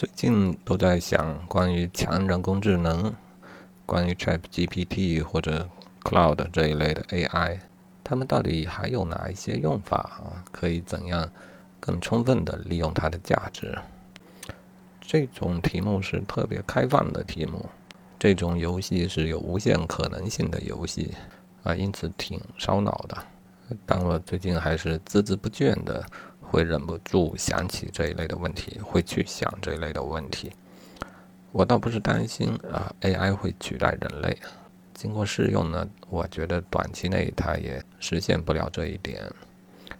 最近都在想关于强人工智能，关于 Chat GPT 或者 Cloud 这一类的 AI，它们到底还有哪一些用法啊？可以怎样更充分的利用它的价值？这种题目是特别开放的题目，这种游戏是有无限可能性的游戏啊，因此挺烧脑的。但我最近还是孜孜不倦的。会忍不住想起这一类的问题，会去想这一类的问题。我倒不是担心啊，AI 会取代人类。经过试用呢，我觉得短期内它也实现不了这一点。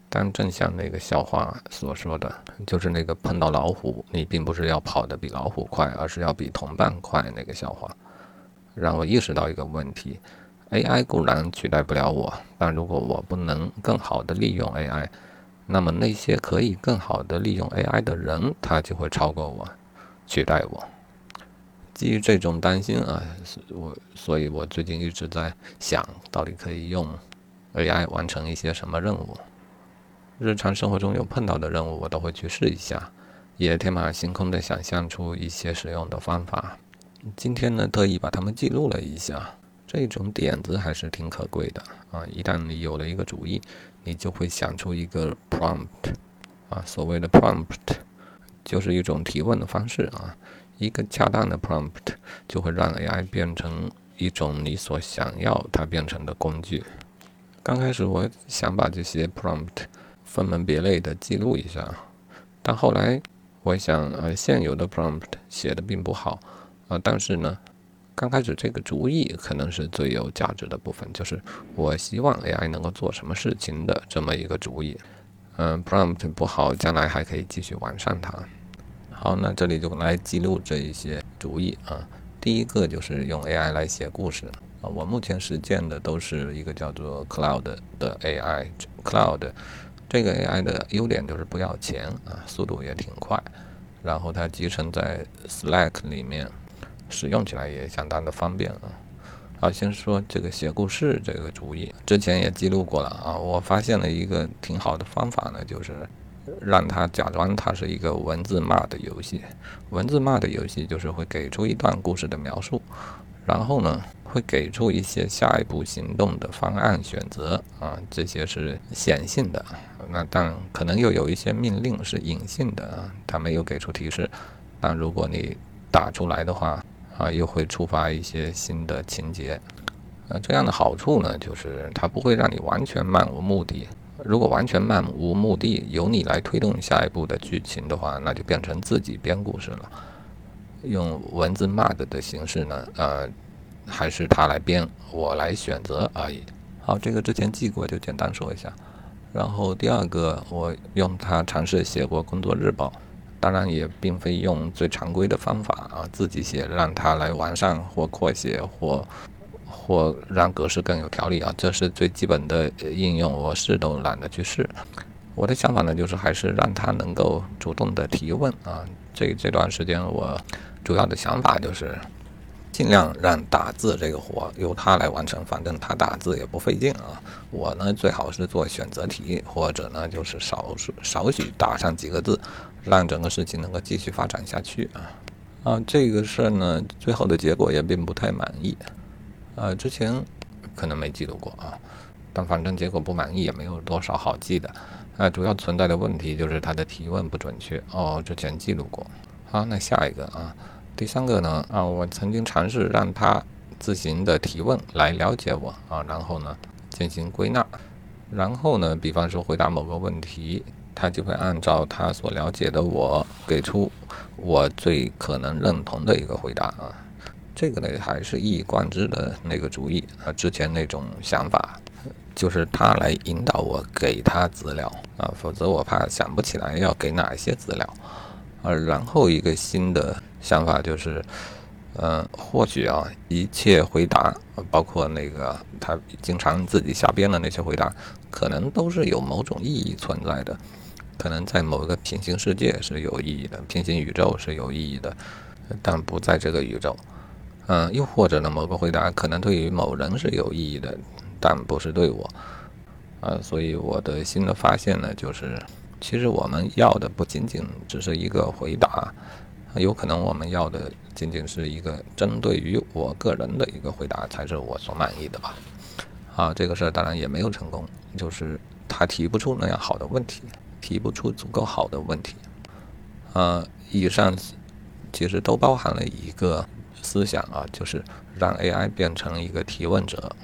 但正像那个笑话所说的，就是那个碰到老虎，你并不是要跑得比老虎快，而是要比同伴快。那个笑话让我意识到一个问题：AI 固然取代不了我，但如果我不能更好地利用 AI，那么那些可以更好的利用 AI 的人，他就会超过我，取代我。基于这种担心啊，我所以，我最近一直在想到底可以用 AI 完成一些什么任务。日常生活中有碰到的任务，我都会去试一下，也天马行空的想象出一些使用的方法。今天呢，特意把它们记录了一下。这种点子还是挺可贵的啊！一旦你有了一个主意，你就会想出一个 prompt 啊。所谓的 prompt 就是一种提问的方式啊。一个恰当的 prompt 就会让 AI 变成一种你所想要它变成的工具。刚开始我想把这些 prompt 分门别类的记录一下，但后来我想，呃，现有的 prompt 写的并不好啊，但是呢。刚开始这个主意可能是最有价值的部分，就是我希望 AI 能够做什么事情的这么一个主意。嗯，prompt 不好，将来还可以继续完善它。好，那这里就来记录这一些主意啊。第一个就是用 AI 来写故事啊。我目前实践的都是一个叫做 Cloud 的 AI。Cloud 这个 AI 的优点就是不要钱啊，速度也挺快，然后它集成在 Slack 里面。使用起来也相当的方便啊！好，先说这个写故事这个主意，之前也记录过了啊。我发现了一个挺好的方法呢，就是让它假装它是一个文字骂的游戏。文字骂的游戏就是会给出一段故事的描述，然后呢会给出一些下一步行动的方案选择啊，这些是显性的。那但可能又有一些命令是隐性的啊，它没有给出提示。但如果你打出来的话，啊，又会触发一些新的情节，呃，这样的好处呢，就是它不会让你完全漫无目的。如果完全漫无目的，由你来推动下一步的剧情的话，那就变成自己编故事了。用文字骂的的形式呢，呃，还是他来编，我来选择而已。好，这个之前记过，就简单说一下。然后第二个，我用它尝试写过工作日报。当然也并非用最常规的方法啊，自己写让它来完善或扩写或或让格式更有条理啊，这是最基本的应用，我试都懒得去试。我的想法呢，就是还是让他能够主动的提问啊。这这段时间我主要的想法就是尽量让打字这个活由他来完成，反正他打字也不费劲啊。我呢最好是做选择题，或者呢就是少数少许打上几个字。让整个事情能够继续发展下去啊啊，这个事儿呢，最后的结果也并不太满意啊。之前可能没记录过啊，但反正结果不满意也没有多少好记的啊。主要存在的问题就是他的提问不准确哦，之前记录过。好，那下一个啊，第三个呢啊，我曾经尝试让他自行的提问来了解我啊，然后呢进行归纳，然后呢，比方说回答某个问题。他就会按照他所了解的我给出我最可能认同的一个回答啊，这个呢还是一以贯之的那个主意啊，之前那种想法就是他来引导我给他资料啊，否则我怕想不起来要给哪些资料啊。然后一个新的想法就是，嗯，或许啊，一切回答包括那个他经常自己瞎编的那些回答，可能都是有某种意义存在的。可能在某一个平行世界是有意义的，平行宇宙是有意义的，但不在这个宇宙。嗯，又或者呢，某个回答可能对于某人是有意义的，但不是对我。啊，所以我的新的发现呢，就是其实我们要的不仅仅只是一个回答，有可能我们要的仅仅是一个针对于我个人的一个回答，才是我所满意的吧。啊，这个事儿当然也没有成功，就是他提不出那样好的问题，提不出足够好的问题。呃，以上其实都包含了一个思想啊，就是让 AI 变成一个提问者。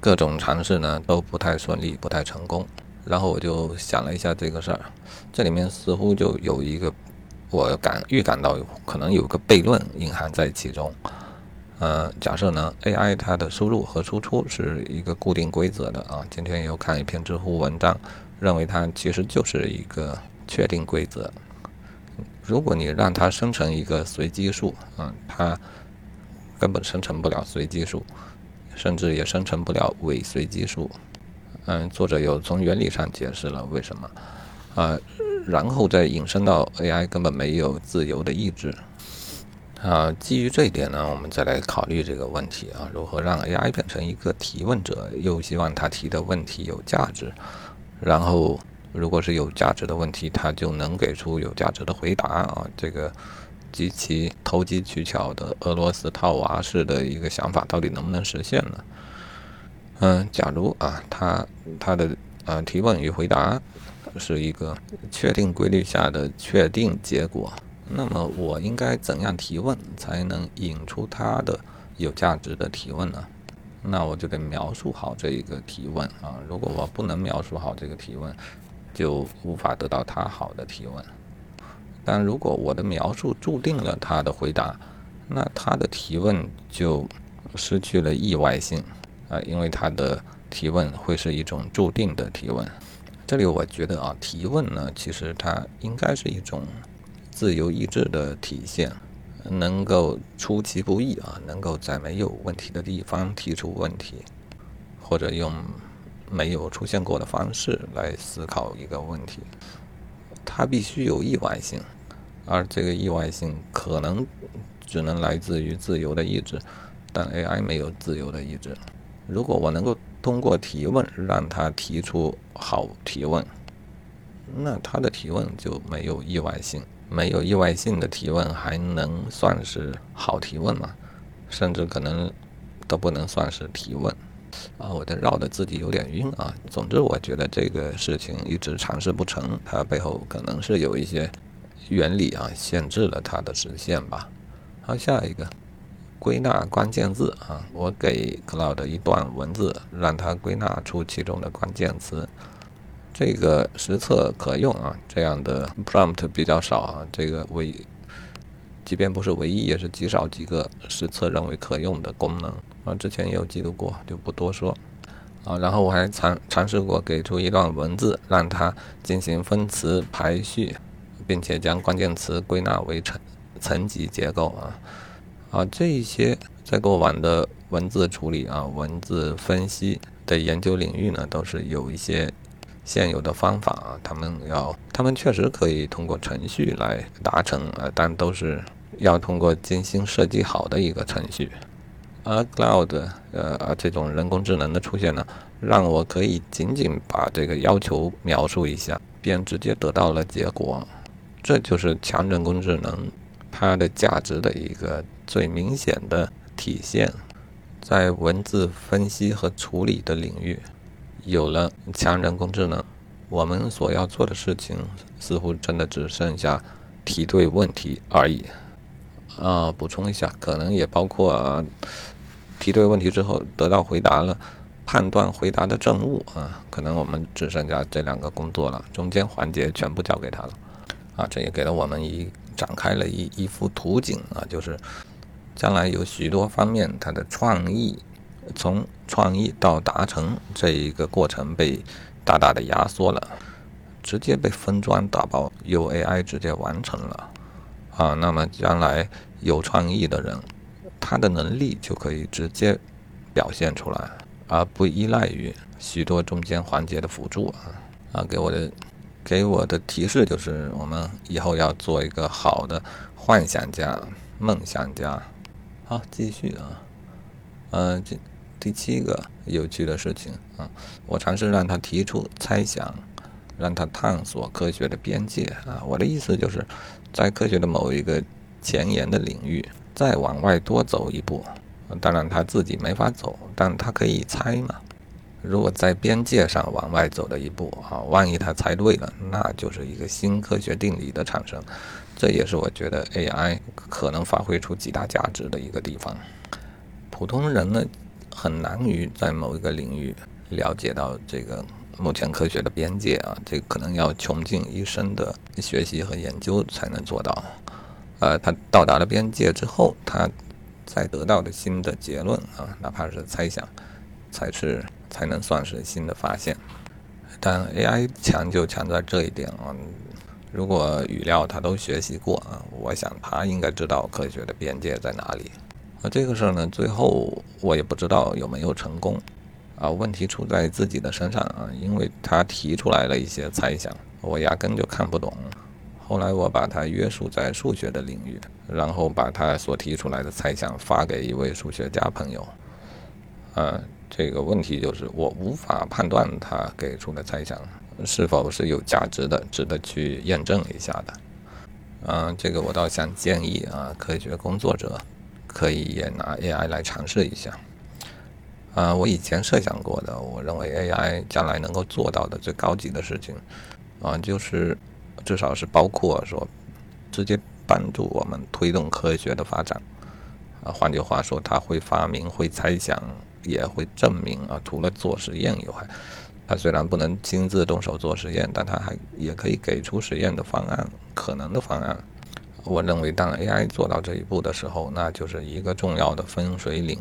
各种尝试呢都不太顺利，不太成功。然后我就想了一下这个事儿，这里面似乎就有一个，我感预感到可能有个悖论隐含在其中。呃，假设呢，AI 它的输入和输出是一个固定规则的啊。今天有看一篇知乎文章，认为它其实就是一个确定规则。如果你让它生成一个随机数，嗯，它根本生成不了随机数，甚至也生成不了伪随机数。嗯，作者有从原理上解释了为什么，啊，然后再引申到 AI 根本没有自由的意志，啊，基于这一点呢，我们再来考虑这个问题啊，如何让 AI 变成一个提问者，又希望他提的问题有价值，然后如果是有价值的问题，他就能给出有价值的回答啊，这个极其投机取巧的俄罗斯套娃式的一个想法，到底能不能实现呢？嗯，假如啊，他他的啊提问与回答是一个确定规律下的确定结果，那么我应该怎样提问才能引出他的有价值的提问呢？那我就得描述好这一个提问啊。如果我不能描述好这个提问，就无法得到他好的提问。但如果我的描述注定了他的回答，那他的提问就失去了意外性。啊，因为他的提问会是一种注定的提问。这里我觉得啊，提问呢，其实它应该是一种自由意志的体现，能够出其不意啊，能够在没有问题的地方提出问题，或者用没有出现过的方式来思考一个问题。它必须有意外性，而这个意外性可能只能来自于自由的意志，但 AI 没有自由的意志。如果我能够通过提问让他提出好提问，那他的提问就没有意外性。没有意外性的提问还能算是好提问吗？甚至可能都不能算是提问。啊，我这绕的自己有点晕啊。总之，我觉得这个事情一直尝试不成，它背后可能是有一些原理啊限制了它的实现吧。好，下一个。归纳关键字啊，我给 Cloud 一段文字，让它归纳出其中的关键词。这个实测可用啊，这样的 prompt 比较少啊。这个唯，即便不是唯一，也是极少几个实测认为可用的功能啊。之前也有记录过，就不多说啊。然后我还尝尝试过给出一段文字，让它进行分词排序，并且将关键词归纳为层层级结构啊。啊，这一些在过往的文字处理啊、文字分析的研究领域呢，都是有一些现有的方法啊。他们要，他们确实可以通过程序来达成啊，但都是要通过精心设计好的一个程序。而 Cloud，呃，这种人工智能的出现呢，让我可以仅仅把这个要求描述一下，便直接得到了结果。这就是强人工智能它的价值的一个。最明显的体现，在文字分析和处理的领域，有了强人工智能，我们所要做的事情似乎真的只剩下提对问题而已。啊，补充一下，可能也包括提对问题之后得到回答了，判断回答的正误啊，可能我们只剩下这两个工作了，中间环节全部交给他了。啊，这也给了我们一展开了一一幅图景啊，就是。将来有许多方面，它的创意从创意到达成这一个过程被大大的压缩了，直接被分装打包，由 AI 直接完成了。啊，那么将来有创意的人，他的能力就可以直接表现出来，而不依赖于许多中间环节的辅助啊。啊，给我的给我的提示就是，我们以后要做一个好的幻想家、梦想家。好，继续啊，呃，这第七个有趣的事情啊，我尝试让他提出猜想，让他探索科学的边界啊。我的意思就是，在科学的某一个前沿的领域，再往外多走一步。当然他自己没法走，但他可以猜嘛。如果在边界上往外走的一步啊，万一他猜对了，那就是一个新科学定理的产生。这也是我觉得 AI 可能发挥出极大价值的一个地方。普通人呢，很难于在某一个领域了解到这个目前科学的边界啊，这可能要穷尽一生的学习和研究才能做到。呃，他到达了边界之后，他再得到的新的结论啊，哪怕是猜想，才是才能算是新的发现。但 AI 强就强在这一点啊。如果语料他都学习过啊，我想他应该知道科学的边界在哪里。那，这个事儿呢，最后我也不知道有没有成功。啊，问题出在自己的身上啊，因为他提出来了一些猜想，我压根就看不懂。后来我把他约束在数学的领域，然后把他所提出来的猜想发给一位数学家朋友。啊，这个问题就是我无法判断他给出的猜想。是否是有价值的，值得去验证一下的？嗯，这个我倒想建议啊，科学工作者可以也拿 AI 来尝试一下。啊，我以前设想过的，我认为 AI 将来能够做到的最高级的事情，啊，就是至少是包括说直接帮助我们推动科学的发展。啊，换句话说，它会发明、会猜想、也会证明啊，除了做实验以外。他虽然不能亲自动手做实验，但他还也可以给出实验的方案，可能的方案。我认为，当 AI 做到这一步的时候，那就是一个重要的分水岭。